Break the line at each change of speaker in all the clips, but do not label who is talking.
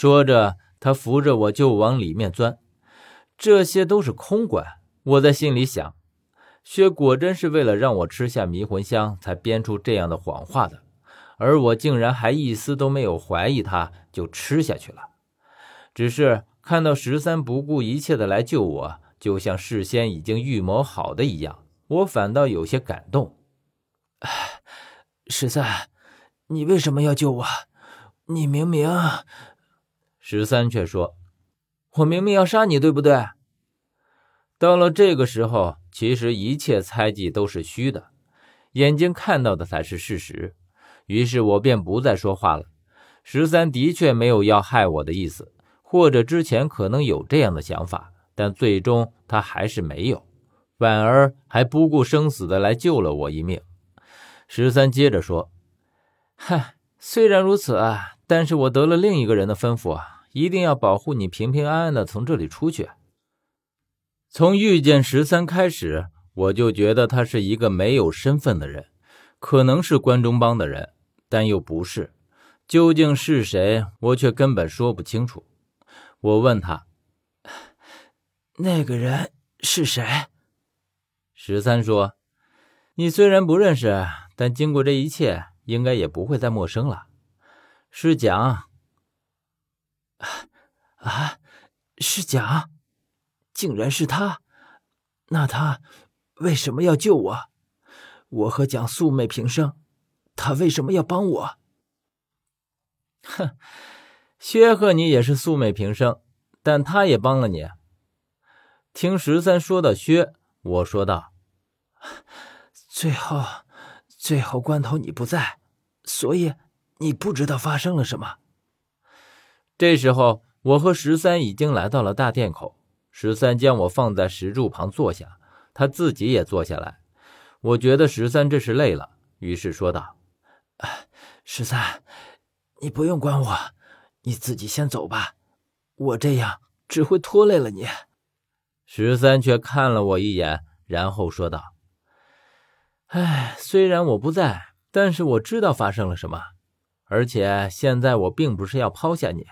说着，他扶着我就往里面钻。这些都是空管。我在心里想，薛果真是为了让我吃下迷魂香才编出这样的谎话的，而我竟然还一丝都没有怀疑他，就吃下去了。只是看到十三不顾一切的来救我，就像事先已经预谋好的一样，我反倒有些感动。
十三，你为什么要救我？你明明……
十三却说：“我明明要杀你，对不对？”到了这个时候，其实一切猜忌都是虚的，眼睛看到的才是事实。于是我便不再说话了。十三的确没有要害我的意思，或者之前可能有这样的想法，但最终他还是没有，反而还不顾生死的来救了我一命。十三接着说：“ 嗨，虽然如此啊，但是我得了另一个人的吩咐啊，一定要保护你平平安安的从这里出去。”从遇见十三开始，我就觉得他是一个没有身份的人，可能是关中帮的人，但又不是。究竟是谁，我却根本说不清楚。我问他：“
那个人是谁？”
十三说：“你虽然不认识，但经过这一切，应该也不会再陌生了。是蒋。”
啊，是蒋。竟然是他，那他为什么要救我？我和蒋素昧平生，他为什么要帮我？
哼，薛和你也是素昧平生，但他也帮了你。听十三说到薛，我说道：“
最后，最后关头你不在，所以你不知道发生了什么。”
这时候，我和十三已经来到了大殿口。十三将我放在石柱旁坐下，他自己也坐下来。我觉得十三这是累了，于是说道：“
十三，你不用管我，你自己先走吧。我这样只会拖累了你。”
十三却看了我一眼，然后说道：“哎，虽然我不在，但是我知道发生了什么，而且现在我并不是要抛下你，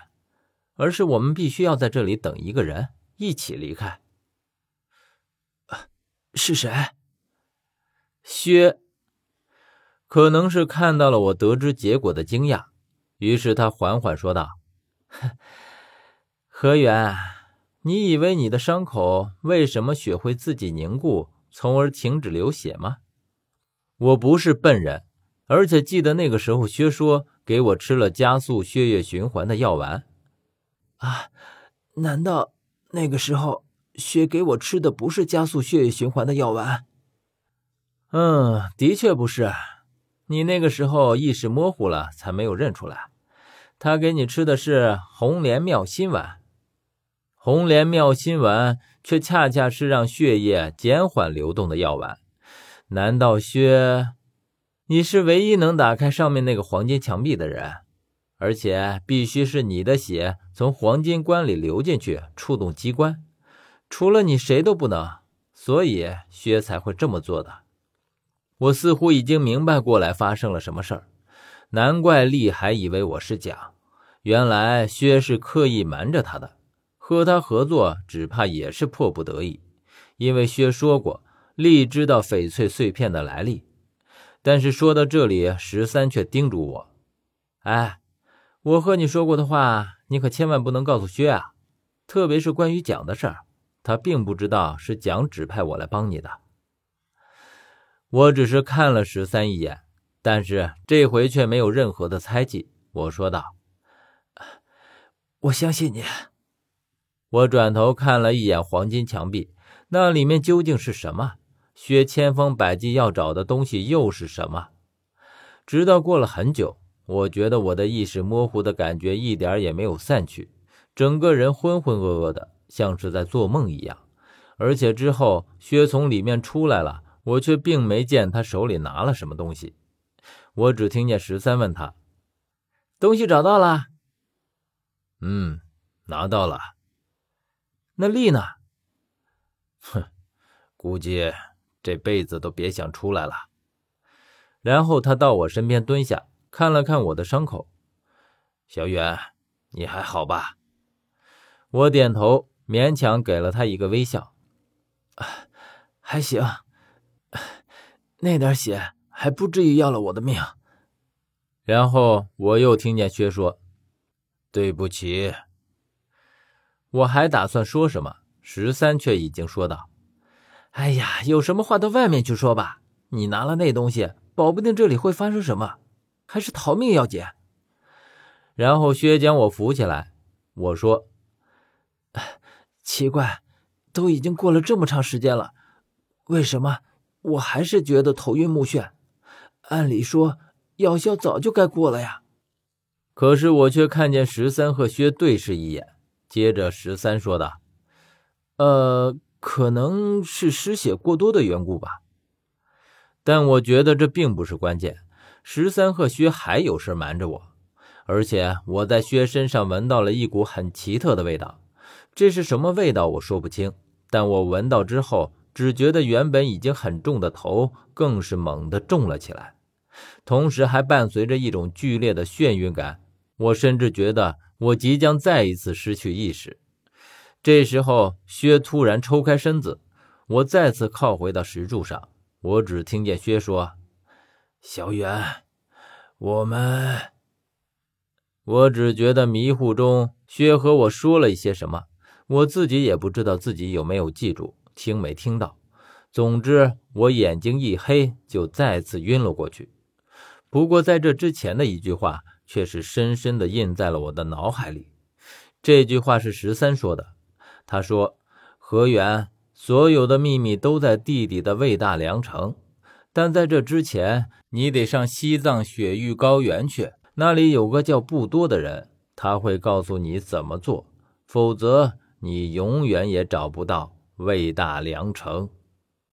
而是我们必须要在这里等一个人。”一起离开。
是谁？
薛。可能是看到了我得知结果的惊讶，于是他缓缓说道：“何源，你以为你的伤口为什么血会自己凝固，从而停止流血吗？我不是笨人，而且记得那个时候薛说给我吃了加速血液循环的药丸。
啊，难道？”那个时候，薛给我吃的不是加速血液循环的药丸。
嗯，的确不是。你那个时候意识模糊了，才没有认出来。他给你吃的是红莲妙心丸。红莲妙心丸却恰恰是让血液减缓流动的药丸。难道薛，你是唯一能打开上面那个黄金墙壁的人？而且必须是你的血从黄金棺里流进去，触动机关，除了你谁都不能。所以薛才会这么做的。我似乎已经明白过来发生了什么事儿，难怪厉还以为我是假。原来薛是刻意瞒着他的，和他合作只怕也是迫不得已。因为薛说过，厉知道翡翠碎片的来历。但是说到这里，十三却叮嘱我：“哎。”我和你说过的话，你可千万不能告诉薛啊！特别是关于蒋的事儿，他并不知道是蒋指派我来帮你的。我只是看了十三一眼，但是这回却没有任何的猜忌。我说道：“
我相信你。”
我转头看了一眼黄金墙壁，那里面究竟是什么？薛千方百计要找的东西又是什么？直到过了很久。我觉得我的意识模糊的感觉一点也没有散去，整个人浑浑噩噩的，像是在做梦一样。而且之后薛从里面出来了，我却并没见他手里拿了什么东西。我只听见十三问他：“东西找到了？”“
嗯，拿到了。”“
那力呢？”“
哼，估计这辈子都别想出来了。”
然后他到我身边蹲下。看了看我的伤口，
小远，你还好吧？
我点头，勉强给了他一个微笑。
还行，那点血还不至于要了我的命。
然后我又听见薛说：“
对不起。”
我还打算说什么，十三却已经说道：“
哎呀，有什么话到外面去说吧。你拿了那东西，保不定这里会发生什么，还是逃命要紧。”
然后薛将我扶起来，我说：“
奇怪，都已经过了这么长时间了，为什么我还是觉得头晕目眩？按理说药效早就该过了呀。
可是我却看见十三和薛对视一眼。”接着，十三说道：“
呃，可能是失血过多的缘故吧。
但我觉得这并不是关键。十三和薛还有事瞒着我，而且我在薛身上闻到了一股很奇特的味道。这是什么味道，我说不清。但我闻到之后，只觉得原本已经很重的头，更是猛地重了起来，同时还伴随着一种剧烈的眩晕感。我甚至觉得。”我即将再一次失去意识，这时候薛突然抽开身子，我再次靠回到石柱上。我只听见薛说：“
小远，我们……”
我只觉得迷糊中，薛和我说了一些什么，我自己也不知道自己有没有记住，听没听到。总之，我眼睛一黑，就再次晕了过去。不过在这之前的一句话。却是深深的印在了我的脑海里。这句话是十三说的。他说：“何源，所有的秘密都在弟弟的魏大良城，但在这之前，你得上西藏雪域高原去。那里有个叫不多的人，他会告诉你怎么做，否则你永远也找不到魏大良城。”